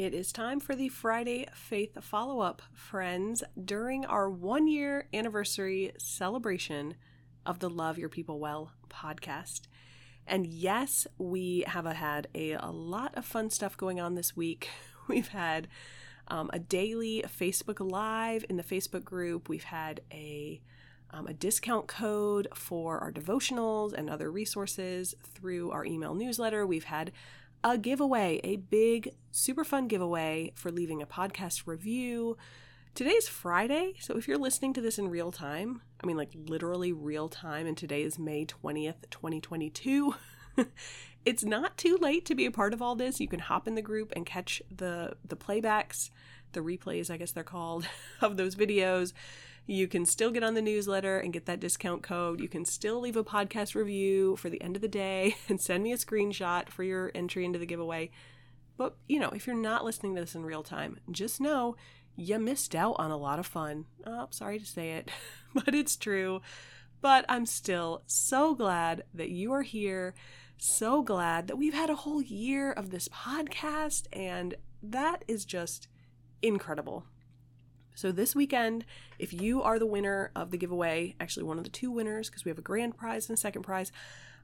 It is time for the Friday Faith follow up, friends, during our one year anniversary celebration of the Love Your People Well podcast. And yes, we have had a, a lot of fun stuff going on this week. We've had um, a daily Facebook Live in the Facebook group, we've had a um, a discount code for our devotionals and other resources through our email newsletter. We've had a giveaway, a big, super fun giveaway for leaving a podcast review. Today's Friday, so if you're listening to this in real time, I mean, like literally real time, and today is May 20th, 2022. it's not too late to be a part of all this. You can hop in the group and catch the the playbacks, the replays, I guess they're called, of those videos. You can still get on the newsletter and get that discount code. You can still leave a podcast review for the end of the day and send me a screenshot for your entry into the giveaway. But, you know, if you're not listening to this in real time, just know you missed out on a lot of fun. Oh, sorry to say it, but it's true. But I'm still so glad that you are here. So glad that we've had a whole year of this podcast, and that is just incredible. So this weekend, if you are the winner of the giveaway, actually one of the two winners, because we have a grand prize and a second prize,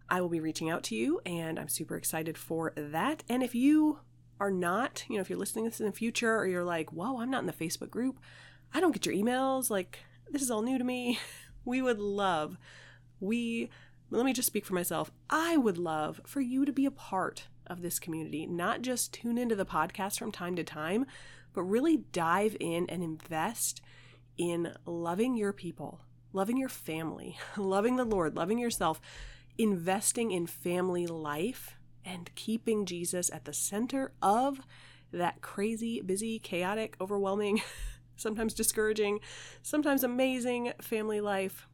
I will be reaching out to you, and I'm super excited for that. And if you are not, you know, if you're listening this in the future, or you're like, whoa, I'm not in the Facebook group, I don't get your emails, like, this is all new to me, we would love, we, let me just speak for myself, I would love for you to be a part of this community, not just tune into the podcast from time to time, but really dive in and invest in loving your people, loving your family, loving the Lord, loving yourself, investing in family life, and keeping Jesus at the center of that crazy, busy, chaotic, overwhelming, sometimes discouraging, sometimes amazing family life.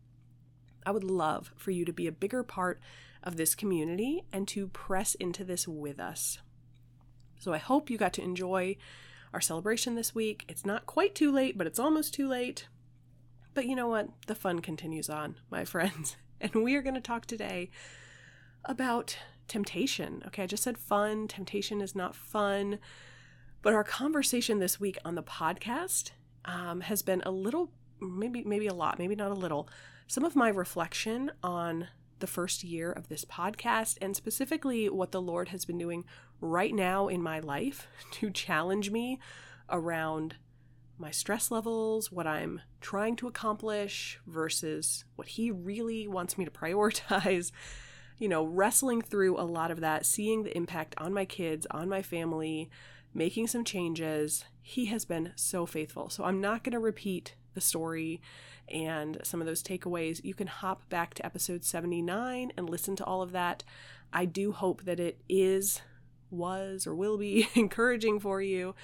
I would love for you to be a bigger part of this community and to press into this with us. So I hope you got to enjoy our celebration this week. It's not quite too late, but it's almost too late. But you know what? The fun continues on, my friends. And we are going to talk today about temptation. Okay, I just said fun. Temptation is not fun. But our conversation this week on the podcast um, has been a little, maybe maybe a lot, maybe not a little. Some of my reflection on the first year of this podcast and specifically what the Lord has been doing right now in my life to challenge me around my stress levels, what I'm trying to accomplish versus what He really wants me to prioritize. You know, wrestling through a lot of that, seeing the impact on my kids, on my family, making some changes. He has been so faithful. So I'm not going to repeat the story and some of those takeaways, you can hop back to episode 79 and listen to all of that. I do hope that it is, was, or will be encouraging for you.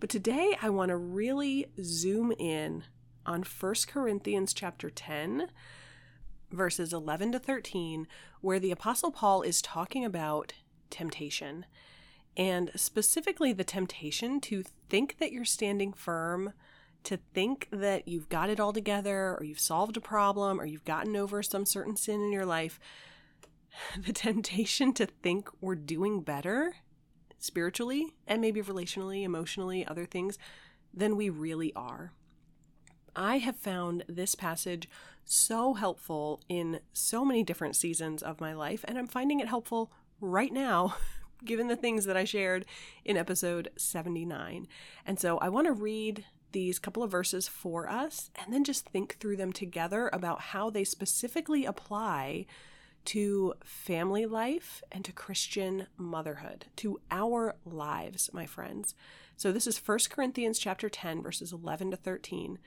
But today I want to really zoom in on 1 Corinthians chapter 10 verses 11 to 13 where the apostle Paul is talking about temptation and specifically the temptation to think that you're standing firm to think that you've got it all together or you've solved a problem or you've gotten over some certain sin in your life, the temptation to think we're doing better spiritually and maybe relationally, emotionally, other things than we really are. I have found this passage so helpful in so many different seasons of my life, and I'm finding it helpful right now, given the things that I shared in episode 79. And so I want to read these couple of verses for us and then just think through them together about how they specifically apply to family life and to Christian motherhood, to our lives, my friends. So this is 1 Corinthians chapter 10 verses 11 to 13.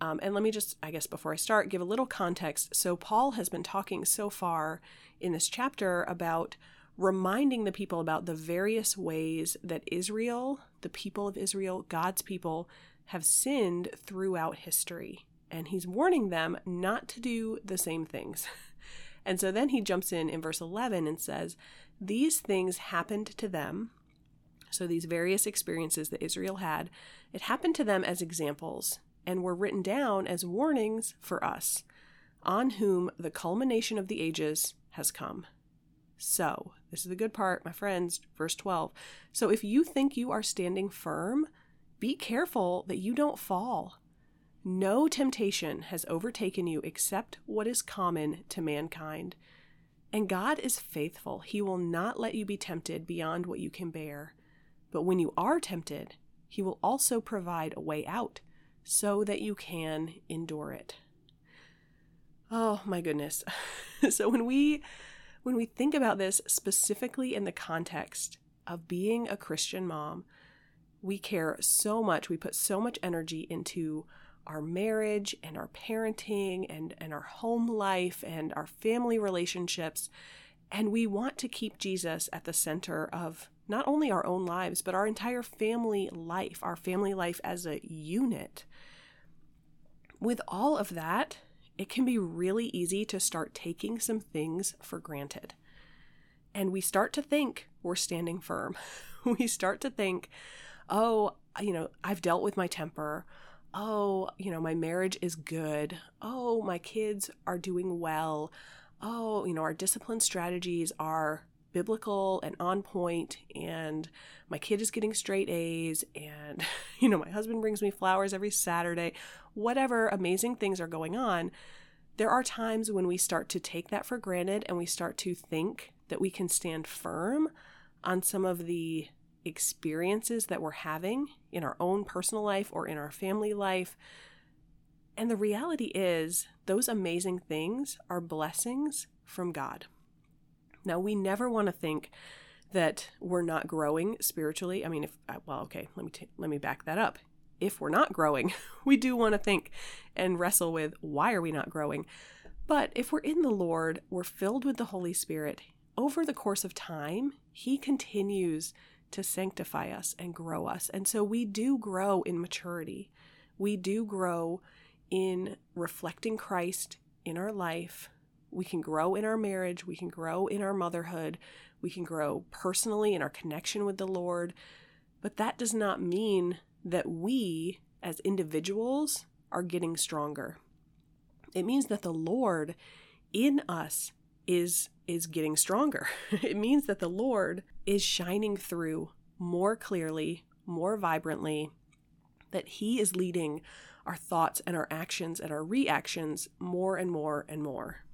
Um, and let me just, I guess, before I start, give a little context. So, Paul has been talking so far in this chapter about reminding the people about the various ways that Israel, the people of Israel, God's people, have sinned throughout history. And he's warning them not to do the same things. And so then he jumps in in verse 11 and says, These things happened to them. So these various experiences that Israel had, it happened to them as examples and were written down as warnings for us, on whom the culmination of the ages has come. So, this is the good part, my friends, verse 12. So, if you think you are standing firm, be careful that you don't fall. No temptation has overtaken you except what is common to mankind. And God is faithful. He will not let you be tempted beyond what you can bear. But when you are tempted, He will also provide a way out so that you can endure it. Oh my goodness. so when we when we think about this specifically in the context of being a Christian mom, we care so much, we put so much energy into our marriage and our parenting and, and our home life and our family relationships. And we want to keep Jesus at the center of not only our own lives, but our entire family life, our family life as a unit. With all of that, it can be really easy to start taking some things for granted. And we start to think we're standing firm. we start to think, oh, you know, I've dealt with my temper oh, you know, my marriage is good. Oh, my kids are doing well. Oh, you know, our discipline strategies are biblical and on point and my kid is getting straight A's and you know my husband brings me flowers every Saturday whatever amazing things are going on there are times when we start to take that for granted and we start to think that we can stand firm on some of the experiences that we're having in our own personal life or in our family life. And the reality is, those amazing things are blessings from God. Now, we never want to think that we're not growing spiritually. I mean, if uh, well, okay, let me t- let me back that up. If we're not growing, we do want to think and wrestle with why are we not growing? But if we're in the Lord, we're filled with the Holy Spirit. Over the course of time, he continues to sanctify us and grow us. And so we do grow in maturity. We do grow in reflecting Christ in our life. We can grow in our marriage. We can grow in our motherhood. We can grow personally in our connection with the Lord. But that does not mean that we, as individuals, are getting stronger. It means that the Lord in us is is getting stronger. it means that the Lord is shining through more clearly, more vibrantly, that He is leading our thoughts and our actions and our reactions more and more and more.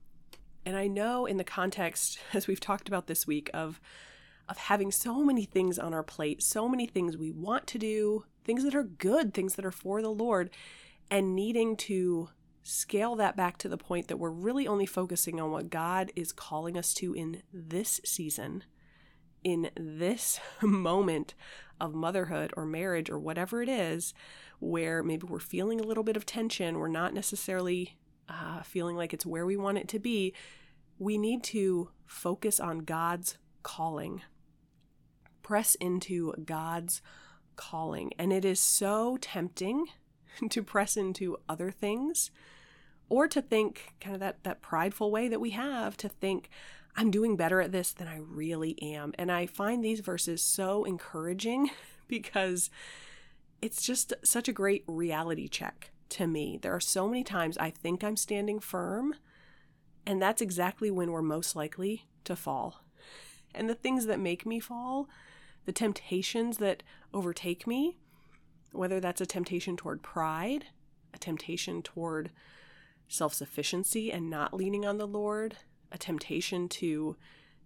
And I know in the context, as we've talked about this week, of of having so many things on our plate, so many things we want to do, things that are good, things that are for the Lord, and needing to scale that back to the point that we're really only focusing on what God is calling us to in this season, in this moment of motherhood or marriage or whatever it is, where maybe we're feeling a little bit of tension, we're not necessarily uh, feeling like it's where we want it to be. We need to focus on God's calling, press into God's calling. And it is so tempting to press into other things or to think kind of that that prideful way that we have to think I'm doing better at this than I really am. And I find these verses so encouraging because it's just such a great reality check to me. There are so many times I think I'm standing firm, and that's exactly when we're most likely to fall. And the things that make me fall, the temptations that overtake me, whether that's a temptation toward pride, a temptation toward self sufficiency and not leaning on the Lord, a temptation to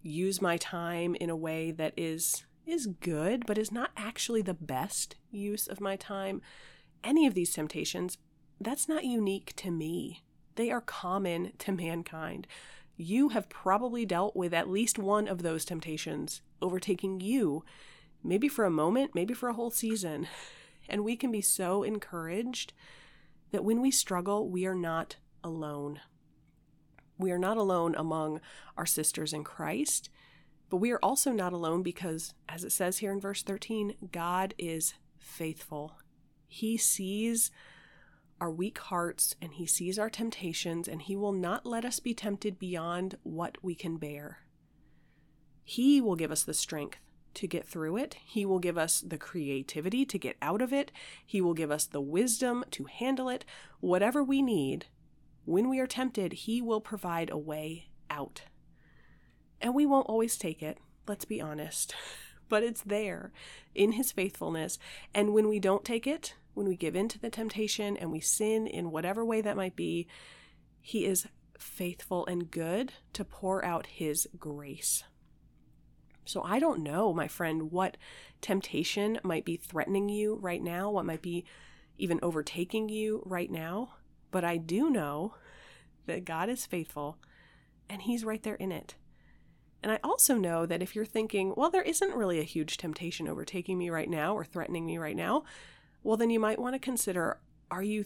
use my time in a way that is is good but is not actually the best use of my time. Any of these temptations that's not unique to me. They are common to mankind. You have probably dealt with at least one of those temptations overtaking you maybe for a moment maybe for a whole season. And we can be so encouraged that when we struggle we are not alone. We are not alone among our sisters in Christ, But we are also not alone because, as it says here in verse 13, God is faithful. He sees our weak hearts and He sees our temptations, and He will not let us be tempted beyond what we can bear. He will give us the strength to get through it. He will give us the creativity to get out of it. He will give us the wisdom to handle it. Whatever we need, when we are tempted, He will provide a way out. And we won't always take it, let's be honest, but it's there in His faithfulness. And when we don't take it, when we give in to the temptation and we sin in whatever way that might be, He is faithful and good to pour out His grace. So I don't know, my friend, what temptation might be threatening you right now, what might be even overtaking you right now, but I do know that God is faithful and He's right there in it. And I also know that if you're thinking, well, there isn't really a huge temptation overtaking me right now or threatening me right now, well, then you might want to consider are you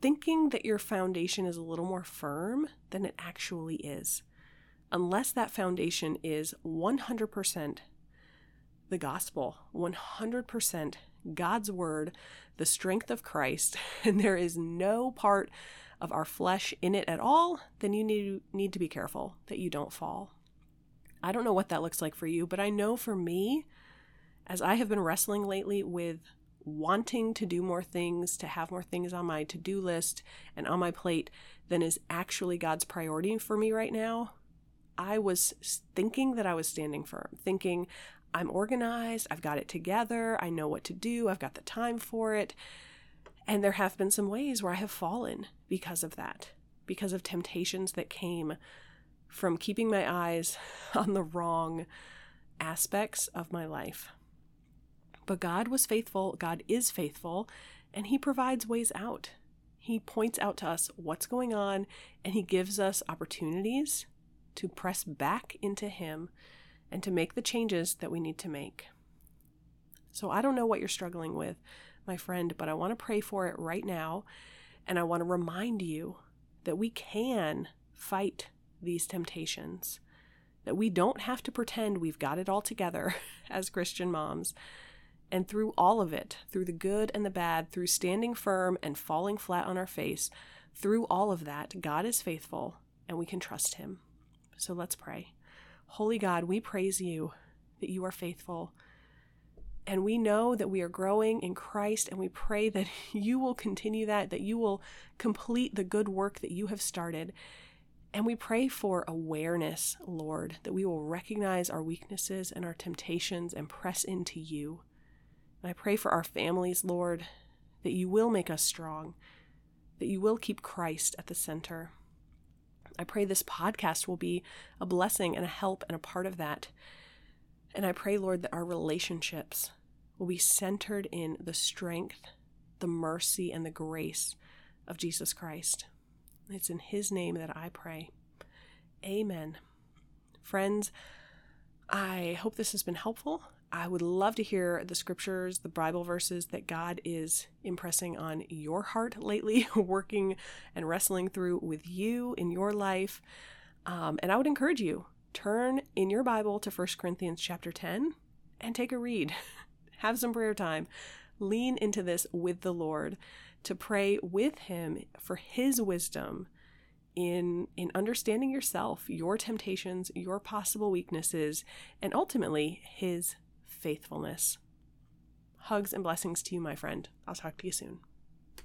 thinking that your foundation is a little more firm than it actually is? unless that foundation is 100% the gospel, 100% God's word, the strength of Christ, and there is no part of our flesh in it at all, then you need, need to be careful that you don't fall. I don't know what that looks like for you, but I know for me, as I have been wrestling lately with wanting to do more things, to have more things on my to do list and on my plate than is actually God's priority for me right now, I was thinking that I was standing firm, thinking I'm organized, I've got it together, I know what to do, I've got the time for it. And there have been some ways where I have fallen because of that, because of temptations that came from keeping my eyes on the wrong aspects of my life. But God was faithful, God is faithful, and He provides ways out. He points out to us what's going on, and He gives us opportunities to press back into Him and to make the changes that we need to make. So I don't know what you're struggling with, my friend, but I want to pray for it right now. And I want to remind you that we can fight these temptations, that we don't have to pretend we've got it all together as Christian moms. And through all of it, through the good and the bad, through standing firm and falling flat on our face, through all of that, God is faithful and we can trust Him. So let's pray. Holy God, we praise you that you are faithful. And we know that we are growing in Christ, and we pray that you will continue that, that you will complete the good work that you have started. And we pray for awareness, Lord, that we will recognize our weaknesses and our temptations and press into you. And I pray for our families, Lord, that you will make us strong, that you will keep Christ at the center. I pray this podcast will be a blessing and a help and a part of that. And I pray, Lord, that our relationships will be centered in the strength, the mercy, and the grace of Jesus Christ. It's in His name that I pray. Amen. Friends, I hope this has been helpful. I would love to hear the scriptures, the Bible verses that God is impressing on your heart lately, working and wrestling through with you in your life. Um, and I would encourage you turn in your Bible to 1 Corinthians chapter 10 and take a read. Have some prayer time. Lean into this with the Lord to pray with Him for His wisdom in in understanding yourself, your temptations, your possible weaknesses, and ultimately His faithfulness. Hugs and blessings to you, my friend. I'll talk to you soon.